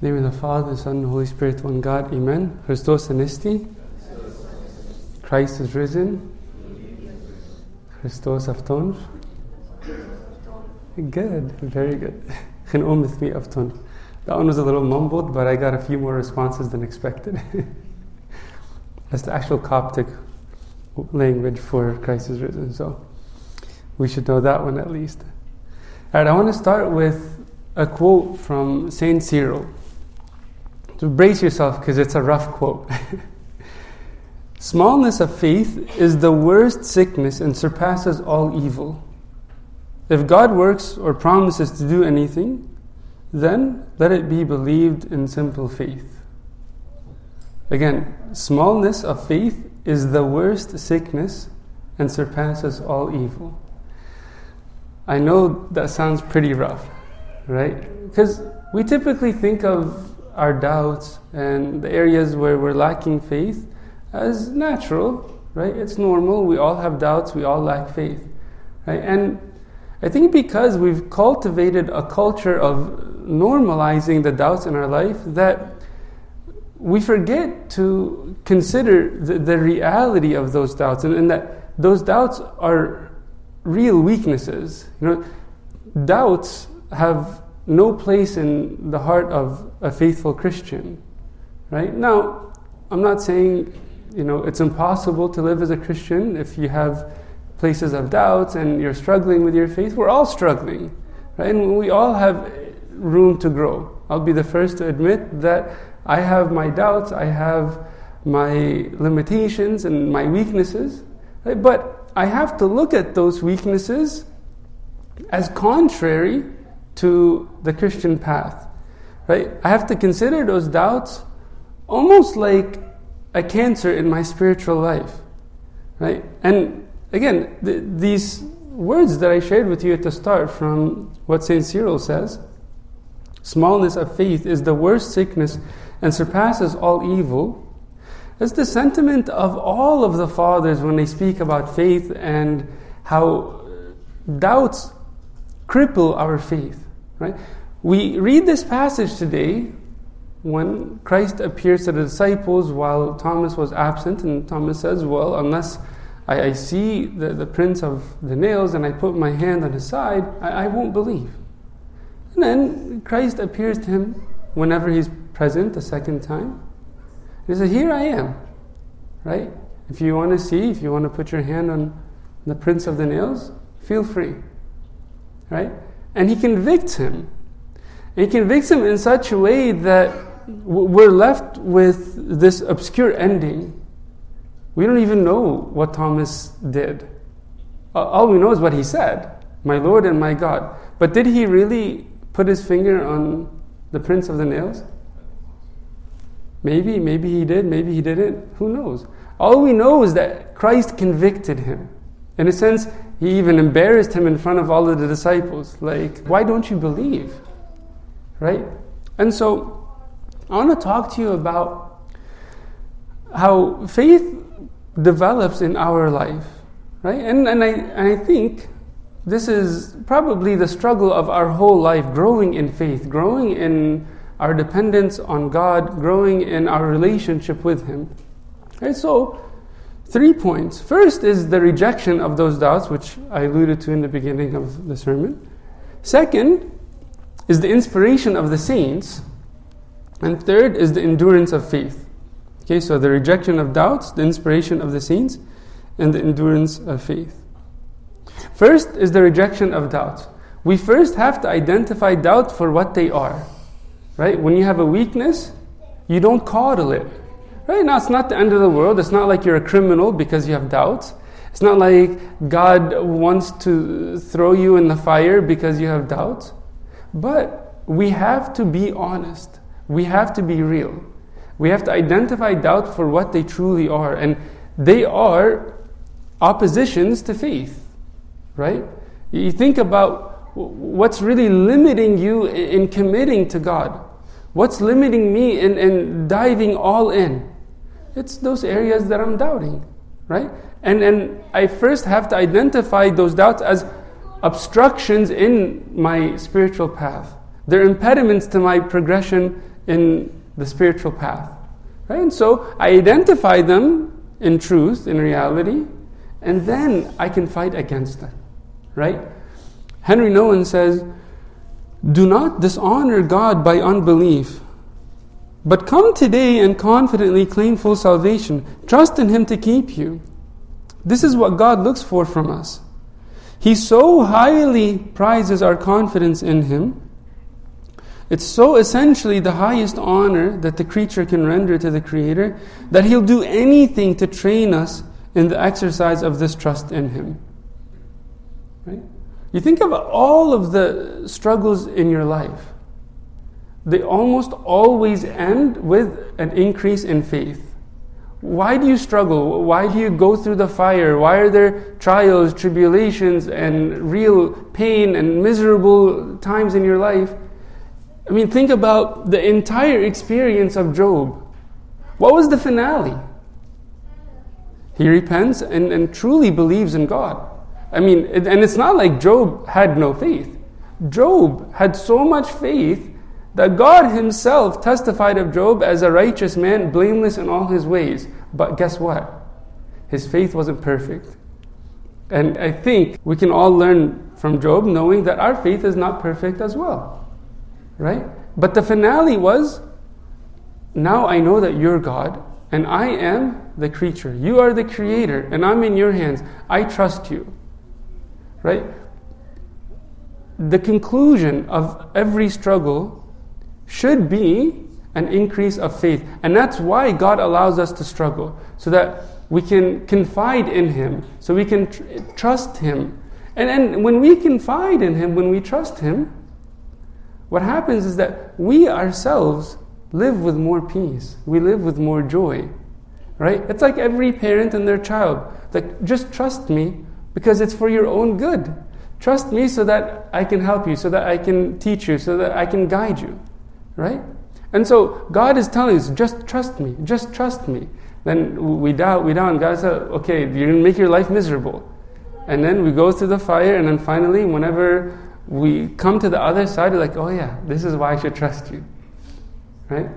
The name of the Father, the Son, the Holy Spirit, one God. Amen. Christos anesti. Christ is risen. Christos afton. Good, very good. With me afton. That one was a little mumbled, but I got a few more responses than expected. That's the actual Coptic language for Christ is risen, so we should know that one at least. All right, I want to start with a quote from Saint Cyril. So brace yourself because it's a rough quote. Smallness of faith is the worst sickness and surpasses all evil. If God works or promises to do anything, then let it be believed in simple faith. Again, smallness of faith is the worst sickness and surpasses all evil. I know that sounds pretty rough, right? Because we typically think of our doubts and the areas where we're lacking faith as natural, right? It's normal. We all have doubts, we all lack faith, right? And I think because we've cultivated a culture of normalizing the doubts in our life that we forget to consider the, the reality of those doubts and, and, that those doubts are real weaknesses. You know, doubts have no place in the heart of a faithful Christian. Right? Now, I'm not saying, you know, it's impossible to live as a Christian if you have places of doubts and you're struggling with your faith. We're all struggling. Right? And we all have room to grow. I'll be the first to admit that I have my doubts, I have my limitations and my weaknesses, right? but I have to look at those weaknesses as contrary to the Christian path. Right? I have to consider those doubts almost like a cancer in my spiritual life. Right? And again, th- these words that I shared with you at the start from what St. Cyril says smallness of faith is the worst sickness and surpasses all evil. That's the sentiment of all of the fathers when they speak about faith and how doubts cripple our faith. Right? We read this passage today when Christ appears to the disciples while Thomas was absent, and Thomas says, Well, unless I, I see the, the prints of the nails and I put my hand on his side, I, I won't believe. And then Christ appears to him whenever he's present a second time. He says, Here I am. Right? If you want to see, if you want to put your hand on the prints of the nails, feel free. Right? And he convicts him. And he convicts him in such a way that we're left with this obscure ending. We don't even know what Thomas did. All we know is what he said My Lord and my God. But did he really put his finger on the prints of the nails? Maybe, maybe he did, maybe he didn't. Who knows? All we know is that Christ convicted him. In a sense, he even embarrassed him in front of all of the disciples. Like, why don't you believe? Right? And so, I want to talk to you about how faith develops in our life. Right? And, and, I, and I think this is probably the struggle of our whole life growing in faith, growing in our dependence on God, growing in our relationship with Him. Right? So, Three points. First is the rejection of those doubts, which I alluded to in the beginning of the sermon. Second is the inspiration of the saints. And third is the endurance of faith. Okay, so the rejection of doubts, the inspiration of the saints, and the endurance of faith. First is the rejection of doubts. We first have to identify doubt for what they are. Right? When you have a weakness, you don't coddle it. Right? Now, it's not the end of the world. It's not like you're a criminal because you have doubts. It's not like God wants to throw you in the fire because you have doubts. But we have to be honest. We have to be real. We have to identify doubt for what they truly are. And they are oppositions to faith. Right? You think about what's really limiting you in committing to God. What's limiting me in, in diving all in? It's those areas that I'm doubting, right? And, and I first have to identify those doubts as obstructions in my spiritual path. They're impediments to my progression in the spiritual path. Right? And so I identify them in truth, in reality, and then I can fight against them. Right? Henri Nouwen says, Do not dishonor God by unbelief, but come today and confidently claim full salvation. Trust in Him to keep you. This is what God looks for from us. He so highly prizes our confidence in Him. It's so essentially the highest honor that the creature can render to the Creator that He'll do anything to train us in the exercise of this trust in Him. Right? You think of all of the struggles in your life, they almost always end with an increase in faith. Why do you struggle? Why do you go through the fire? Why are there trials, tribulations, and real pain and miserable times in your life? I mean, think about the entire experience of Job. What was the finale? He repents and, and truly believes in God. I mean, and it's not like Job had no faith. Job had so much faith that God Himself testified of Job as a righteous man, blameless in all his ways. But guess what? His faith wasn't perfect. And I think we can all learn from Job knowing that our faith is not perfect as well. Right? But the finale was now I know that you're God and I am the creature. You are the creator and I'm in your hands. I trust you. Right? The conclusion of every struggle should be an increase of faith. And that's why God allows us to struggle, so that we can confide in Him, so we can tr- trust Him. And, and when we confide in Him, when we trust Him, what happens is that we ourselves live with more peace, we live with more joy. Right? It's like every parent and their child. Like, just trust me because it's for your own good. Trust me so that I can help you, so that I can teach you, so that I can guide you. Right? And so God is telling us, just trust me, just trust me. Then we doubt, we doubt, and God says, okay, you're going to make your life miserable. And then we go through the fire, and then finally, whenever we come to the other side, we're like, oh yeah, this is why I should trust you. Right?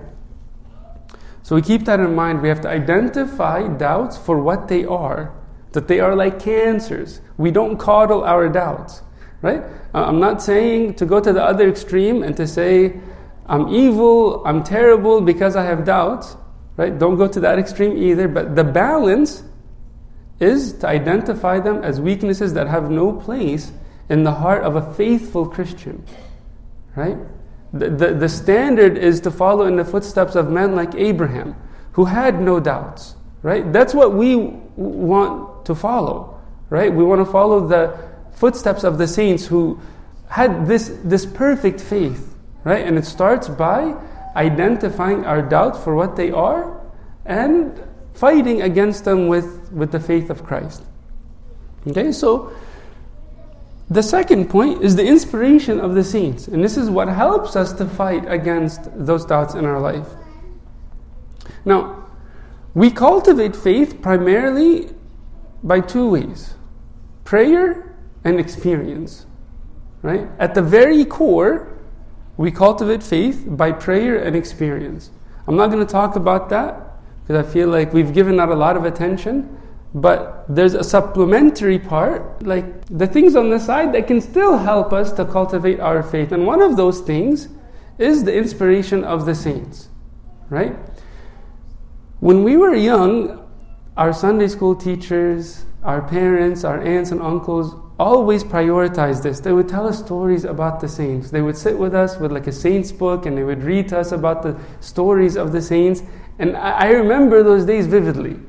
So we keep that in mind. We have to identify doubts for what they are, that they are like cancers. We don't coddle our doubts. Right? Uh, I'm not saying to go to the other extreme and to say, I'm evil, I'm terrible because I have doubts, right? Don't go to that extreme either. But the balance is to identify them as weaknesses that have no place in the heart of a faithful Christian, right? The, the, the standard is to follow in the footsteps of men like Abraham, who had no doubts, right? That's what we want to follow, right? We want to follow the footsteps of the saints who had this, this perfect faith Right? And it starts by identifying our doubts for what they are and fighting against them with, with the faith of Christ. Okay, so the second point is the inspiration of the saints. And this is what helps us to fight against those doubts in our life. Now, we cultivate faith primarily by two ways prayer and experience. Right? At the very core, we cultivate faith by prayer and experience. I'm not going to talk about that because I feel like we've given that a lot of attention. But there's a supplementary part, like the things on the side that can still help us to cultivate our faith. And one of those things is the inspiration of the saints, right? When we were young, our Sunday school teachers, our parents, our aunts and uncles always prioritized this. They would tell us stories about the saints. They would sit with us with like a saints book and they would read to us about the stories of the saints. And I, remember those days vividly.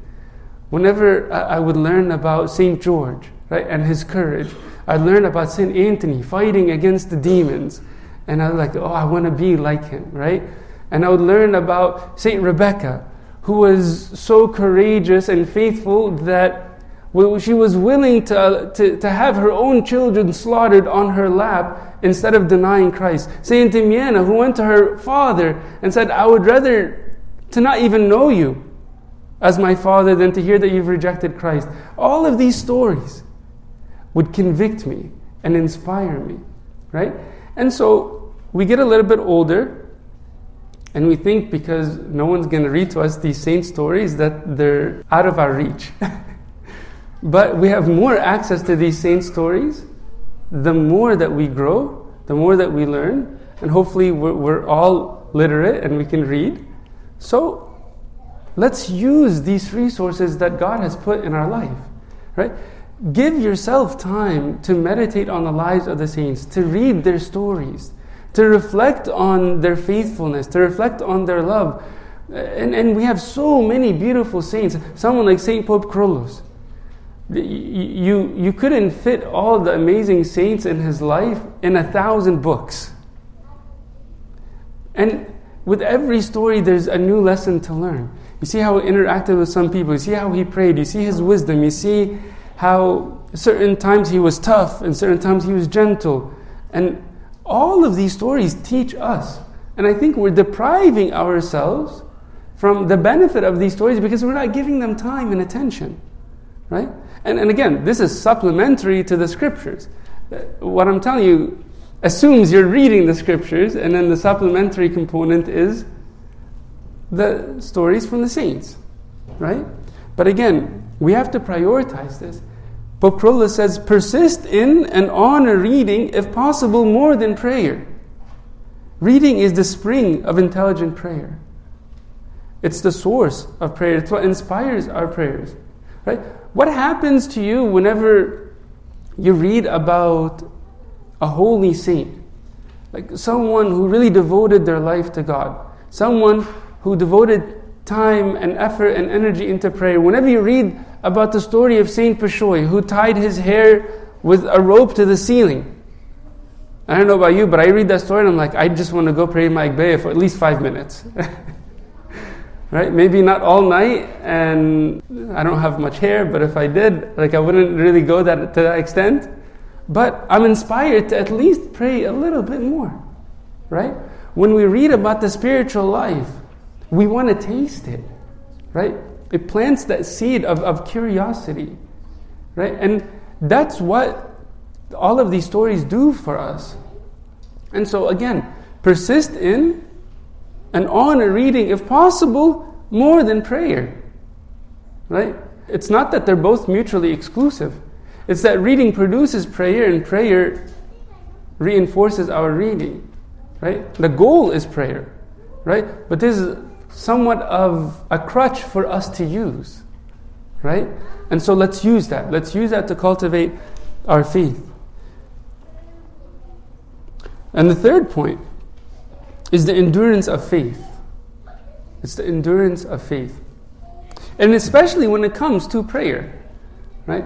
Whenever I would learn about Saint George, right, and his courage, I'd learn about Saint Anthony fighting against the demons. And I was like, oh, I want to be like him, right? And I would learn about Saint Rebecca, who was so courageous and faithful that she was willing to, to, to have her own children slaughtered on her lap instead of denying Christ. Saint Dimiana, who went to her father and said, I would rather to not even know you as my father than to hear that you've rejected Christ. All of these stories would convict me and inspire me, right? And so we get a little bit older And we think because no one's going to read to us these saint stories that they're out of our reach. but we have more access to these saint stories the more that we grow, the more that we learn, and hopefully we're, we're all literate and we can read. So let's use these resources that God has put in our life, right? Give yourself time to meditate on the lives of the saints, to read their stories, to reflect on their faithfulness, to reflect on their love. And, and we have so many beautiful saints. Someone like St. Pope Kyrillos. You, you couldn't fit all the amazing saints in his life in a thousand books. And with every story, there's a new lesson to learn. You see how he interacted with some people. You see how he prayed. You see his wisdom. You see how certain times he was tough and certain times he was gentle. And all of these stories teach us. And I think we're depriving ourselves from the benefit of these stories because we're not giving them time and attention. Right? And, and again, this is supplementary to the scriptures. Uh, what I'm telling you assumes you're reading the scriptures, and then the supplementary component is the stories from the saints, right? But again, we have to prioritize this. Pope Kyrillos says, persist in and honor reading, if possible, more than prayer. Reading is the spring of intelligent prayer. It's the source of prayer. It's what inspires our prayers. Right? What happens to you whenever you read about a holy saint? Like someone who really devoted their life to God. Someone who devoted time and effort and energy into prayer. Whenever you read about the story of Saint Peshoy, who tied his hair with a rope to the ceiling. I don't know about you, but I read that story and I'm like, I just want to go pray in my Agbeya for at least five minutes. right? Maybe not all night, and I don't have much hair, but if I did, like I wouldn't really go that to that extent. But I'm inspired to at least pray a little bit more, right? When we read about the spiritual life, we want to taste it, right? It plants that seed of, of curiosity, right? And that's what all of these stories do for us. And so, again, persist in and honor reading, if possible, more than prayer. Right? It's not that they're both mutually exclusive. It's that reading produces prayer and prayer reinforces our reading. Right? The goal is prayer. Right? But this is somewhat of a crutch for us to use. Right? And so let's use that. Let's use that to cultivate our faith. And the third point is the endurance of faith. It's the endurance of faith. And especially when it comes to prayer, right?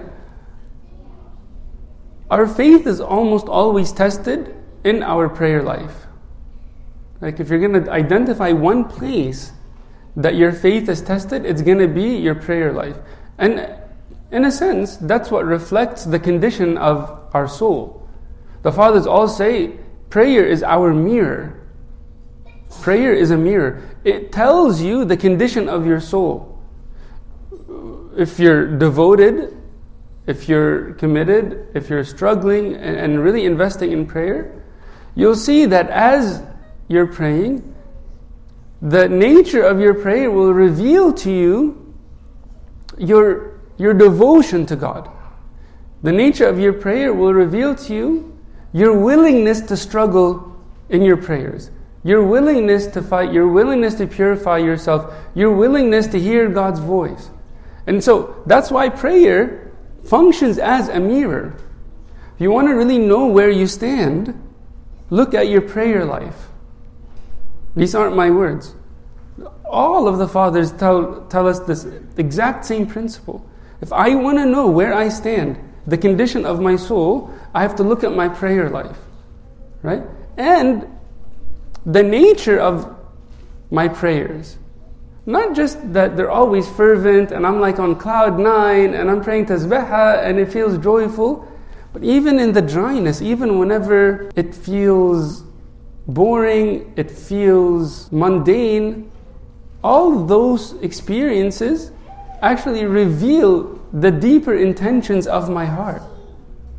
Our faith is almost always tested in our prayer life. Like if you're going to identify one place that your faith is tested, it's going to be your prayer life. And in a sense, that's what reflects the condition of our soul. The fathers all say prayer is our mirror. Prayer is a mirror. It tells you the condition of your soul. If you're devoted, if you're committed, if you're struggling and, really investing in prayer, you'll see that as you're praying, the nature of your prayer will reveal to you your, your devotion to God. The nature of your prayer will reveal to you your willingness to struggle in your prayers. Your willingness to fight, your willingness to purify yourself, your willingness to hear God's voice. And so that's why prayer functions as a mirror. If you want to really know where you stand, look at your prayer life. These aren't my words. All of the fathers tell, tell us this exact same principle. If I want to know where I stand, the condition of my soul, I have to look at my prayer life. Right? And the nature of my prayers. Not just that they're always fervent and I'm like on cloud nine and I'm praying tasbihah and it feels joyful, but even in the dryness, even whenever it feels boring, it feels mundane, all those experiences actually reveal the deeper intentions of my heart.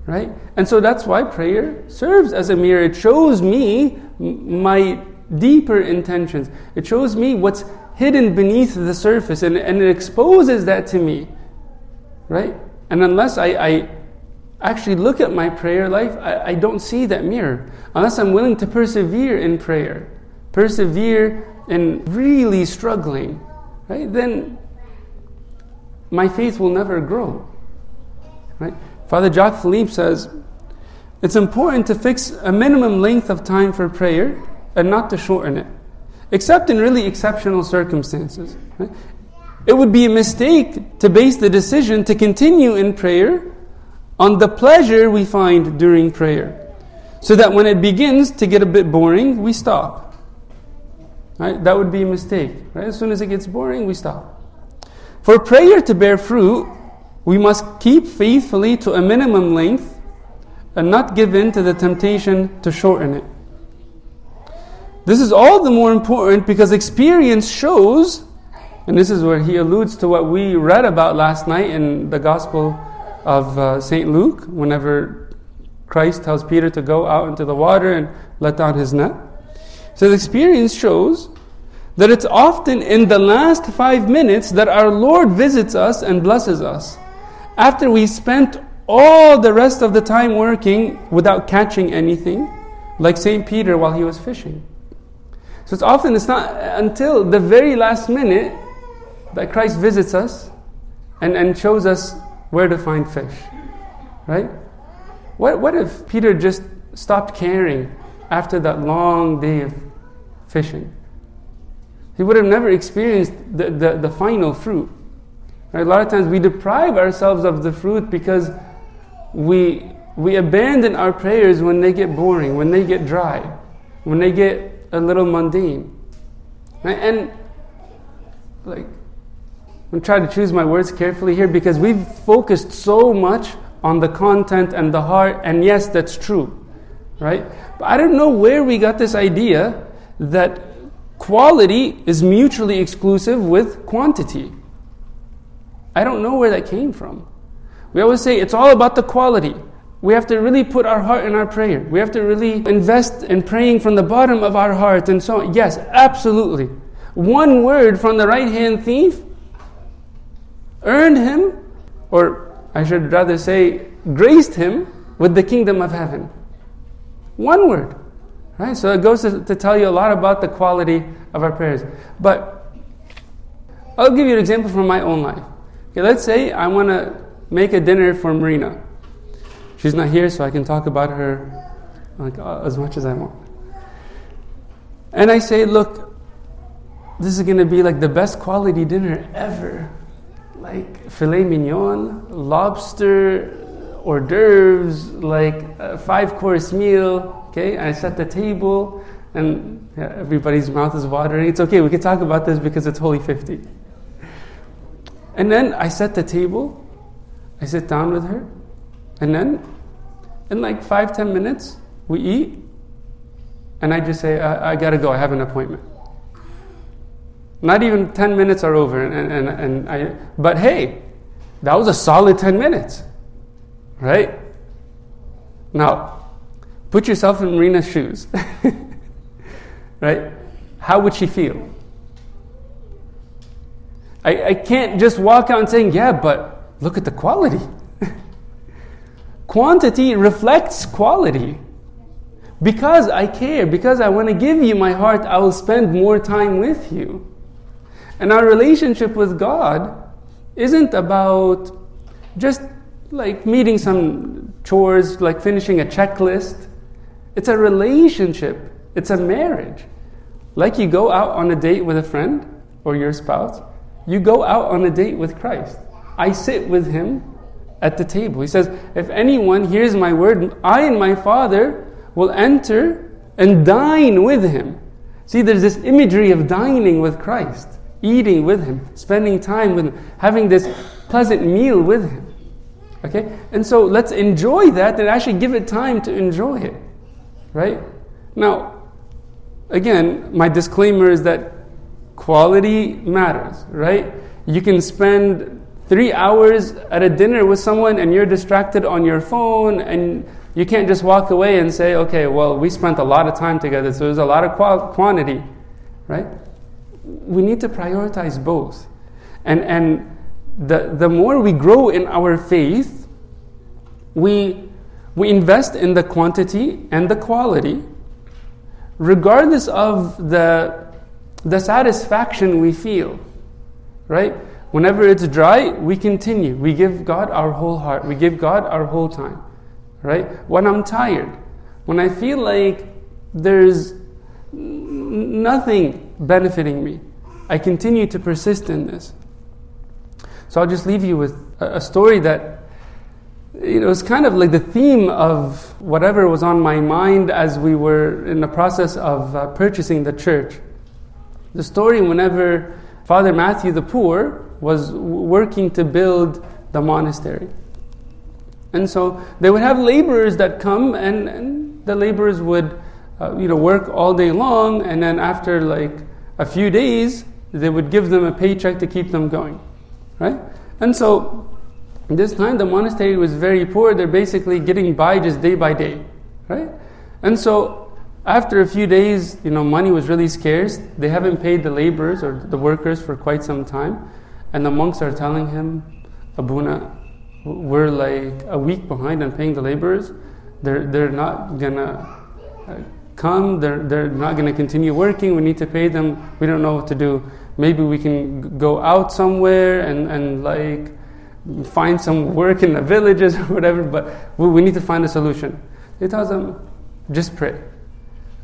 Right? And so that's why prayer serves as a mirror. It shows me my deeper intentions. It shows me what's hidden beneath the surface and, and it exposes that to me. Right? And unless I, I actually look at my prayer life, I, I don't see that mirror. Unless I'm willing to persevere in prayer, persevere in really struggling, right? Then my faith will never grow. Right? Father Jacques Philippe says, it's important to fix a minimum length of time for prayer and not to shorten it, except in really exceptional circumstances. It would be a mistake to base the decision to continue in prayer on the pleasure we find during prayer, so that when it begins to get a bit boring, we stop. Right? That would be a mistake. Right? As soon as it gets boring, we stop. For prayer to bear fruit, we must keep faithfully to a minimum length and not give in to the temptation to shorten it. This is all the more important because experience shows, and this is where he alludes to what we read about last night in the Gospel of uh, St. Luke, whenever Christ tells Peter to go out into the water and let down his net. So the experience shows that it's often in the last five minutes that our Lord visits us and blesses us. After we spent all the rest of the time working without catching anything, like St. Peter while he was fishing. So it's often, it's not until the very last minute that Christ visits us and, and shows us where to find fish. Right? What, what if Peter just stopped caring after that long day of fishing? He would have never experienced the, the, the final fruit. Right? A lot of times we deprive ourselves of the fruit because we, we abandon our prayers when they get boring, when they get dry, when they get a little mundane. Right? And like, I'm trying to choose my words carefully here because we've focused so much on the content and the heart, and yes, that's true, right? But I don't know where we got this idea that quality is mutually exclusive with quantity. I don't know where that came from. We always say it's all about the quality. We have to really put our heart in our prayer. We have to really invest in praying from the bottom of our heart and so on. Yes, absolutely. One word from the right hand thief earned him, or I should rather say, graced him with the kingdom of heaven. One word. Right? So it goes to, to tell you a lot about the quality of our prayers. But I'll give you an example from my own life. Okay, let's say I want to make a dinner for Marina. She's not here, so I can talk about her like uh, as much as I want. And I say, look, this is going to be like the best quality dinner ever. Like filet mignon, lobster, hors d'oeuvres, like a five course meal. Okay, I set the table, and yeah, everybody's mouth is watering. It's okay, we can talk about this because it's Holy 50. And then I set the table, I sit down with her, and then in like five, ten minutes, we eat, and I just say, I, I gotta go, I have an appointment. Not even 10 minutes are over, and, and, and I, but hey, that was a solid 10 minutes, right? Now, put yourself in Marina's shoes, right? How would she feel? I, I can't just walk out and saying, yeah, but Look at the quality. Quantity reflects quality. Because I care, because I want to give you my heart, I will spend more time with you. And our relationship with God isn't about just like meeting some chores, like finishing a checklist. It's a relationship, it's a marriage. Like you go out on a date with a friend or your spouse, you go out on a date with Christ. I sit with him at the table. He says, If anyone hears my word, I and my Father will enter and dine with him. See, there's this imagery of dining with Christ, eating with him, spending time with him, having this pleasant meal with him. Okay? And so let's enjoy that and actually give it time to enjoy it. Right? Now, again, my disclaimer is that quality matters, right? You can spend three hours at a dinner with someone and you're distracted on your phone and You can't just walk away and say, okay, well, we spent a lot of time together, so there's a lot of qual- quantity, right? We need to prioritize both. And, and the, the more we grow in our faith, we, we invest in the quantity and the quality, regardless of the, the satisfaction we feel, right? Whenever it's dry, we continue. We give God our whole heart. We give God our whole time. Right? When I'm tired, when I feel like there's nothing benefiting me, I continue to persist in this. So I'll just leave you with a story that you know, kind of like the theme of whatever was on my mind as we were in the process of uh, purchasing the church. The story, whenever Father Matthew the Poor was working to build the monastery. And so they would have laborers that come, and, and the laborers would, uh, you know, work all day long, and then after like a few days, they would give them a paycheck to keep them going, right? And so this time the monastery was very poor. They're basically getting by just day by day, right? And so after a few days, you know, money was really scarce. They haven't paid the laborers or the workers for quite some time. And the monks are telling him, Abuna, we're like a week behind on paying the laborers. They're, they're not gonna uh, come, they're, they're not gonna continue working. We need to pay them. We don't know what to do. Maybe we can go out somewhere and, and like find some work in the villages or whatever, but we, we need to find a solution. He tells them, just pray.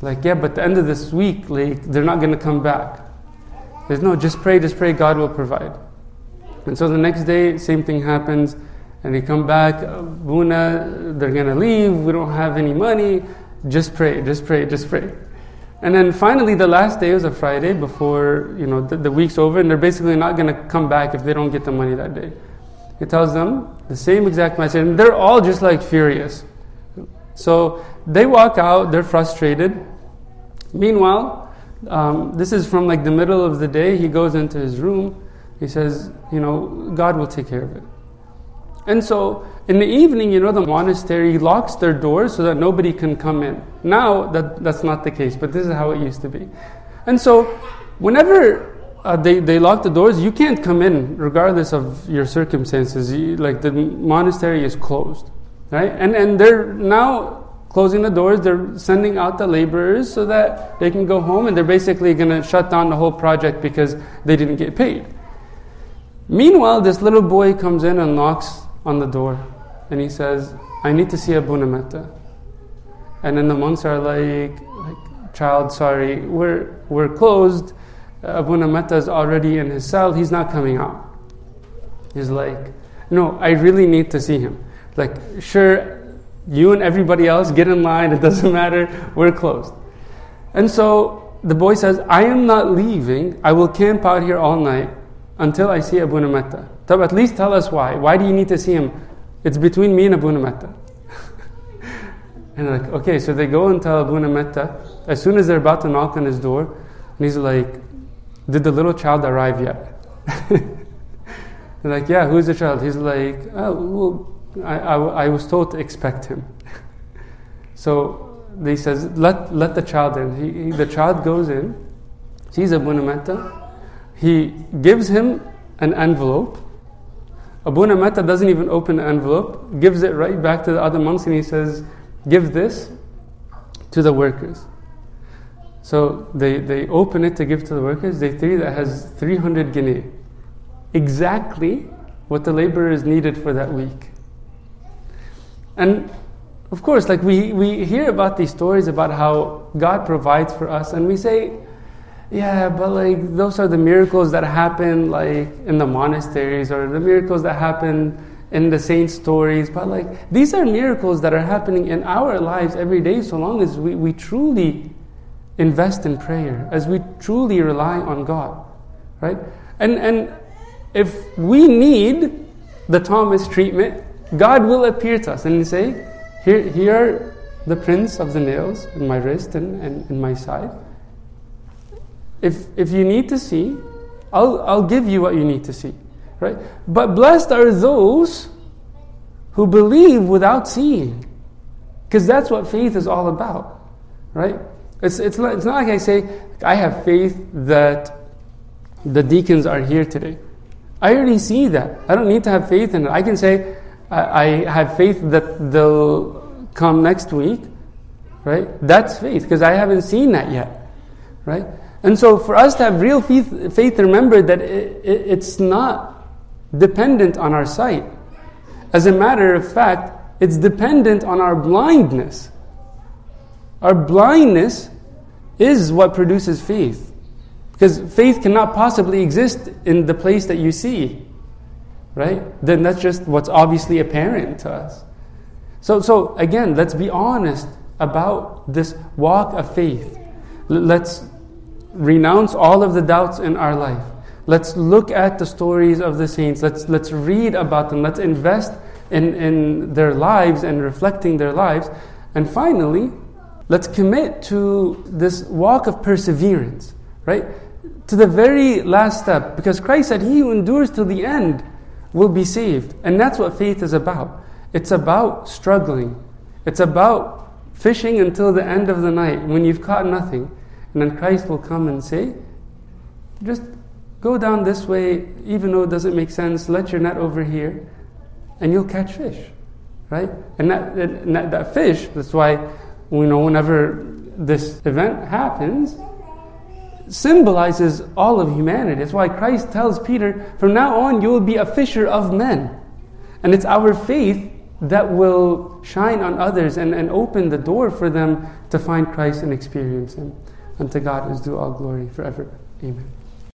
Like, yeah, but the end of this week, like, they're not going to come back. There's no, just pray, just pray, God will provide. And so the next day, same thing happens, and they come back, uh, Buna, they're gonna leave, we don't have any money, just pray, just pray, just pray. And then finally, the last day was a Friday before you know the, the week's over, and they're basically not gonna come back if they don't get the money that day. He tells them the same exact message, and they're all just like furious. So they walk out, they're frustrated. Meanwhile, um, this is from like the middle of the day. He goes into his room he says, you know, God will take care of it. And so in the evening, you know, the monastery locks their doors so that nobody can come in. Now that, that's not the case, but this is how it used to be. And so whenever uh, they, they lock the doors, you can't come in regardless of your circumstances. You, like the monastery is closed, right? And, and they're now closing the doors, they're sending out the laborers so that they can go home and they're basically going to shut down the whole project because they didn't get paid. Meanwhile, this little boy comes in and knocks on the door and he says, I need to see Abu Metta. And then the monks are like, like child, sorry, we're, we're closed. Abu Metta is already in his cell, he's not coming out. He's like, no, I really need to see him. Like, sure, you and everybody else get in line, it doesn't matter, we're closed. And so the boy says, I am not leaving, I will camp out here all night until I see Abuna Matta. So at least tell us why. Why do you need to see him? It's between me and Abuna Matta. and like, okay, so they go and tell Abuna Matta. As soon as they're about to knock on his door, and he's like, Did the little child arrive yet? they're like, Yeah, who's the child? He's like, Oh, well, I, I, I was told to expect him. so they says, let, let the child in. He, he, the child goes in, sees Abuna Matta, he gives him an envelope. Abuna Matta doesn't even open the envelope, gives it right back to the other monks, and he says, Give this to the workers. So they, they open it to give to the workers. They see that has 300 guinea. Exactly what the laborers needed for that week. And of course, like we, we hear about these stories about how God provides for us, and we say, yeah, but like those are the miracles that happen like in the monasteries or the miracles that happen in the saint stories. But like these are miracles that are happening in our lives every day so long as we, we truly invest in prayer, as we truly rely on God. Right? And and if we need the Thomas treatment, God will appear to us and say, Here here are the prints of the nails in my wrist and, and in my side if, if you need to see, I'll, I'll give you what you need to see. Right? But blessed are those who believe without seeing. Because that's what faith is all about, right? It's, it's, not, it's not like I say, I have faith that the deacons are here today. I already see that. I don't need to have faith in it. I can say, I, I have faith that they'll come next week, right? That's faith, because I haven't seen that yet, right? And so for us to have real faith, faith remember that it, it, it's not dependent on our sight. As a matter of fact, it's dependent on our blindness. Our blindness is what produces faith. Because faith cannot possibly exist in the place that you see, right? Then that's just what's obviously apparent to us. So, so again, let's be honest about this walk of faith. Let's renounce all of the doubts in our life. Let's look at the stories of the saints. Let's, let's read about them. Let's invest in, in their lives and reflecting their lives. And finally, let's commit to this walk of perseverance, right? To the very last step. Because Christ said, He who endures till the end will be saved. And that's what faith is about. It's about struggling, it's about fishing until the end of the night when you've caught nothing. And then Christ will come and say, just go down this way, even though it doesn't make sense, let your net over here, and you'll catch fish. Right? And that, and that, that fish, that's why, you know, whenever this event happens, symbolizes all of humanity. That's why Christ tells Peter, from now on, you will be a fisher of men. And it's our faith that will shine on others and, and open the door for them to find Christ and experience Him. Unto God is due all glory forever. Amen.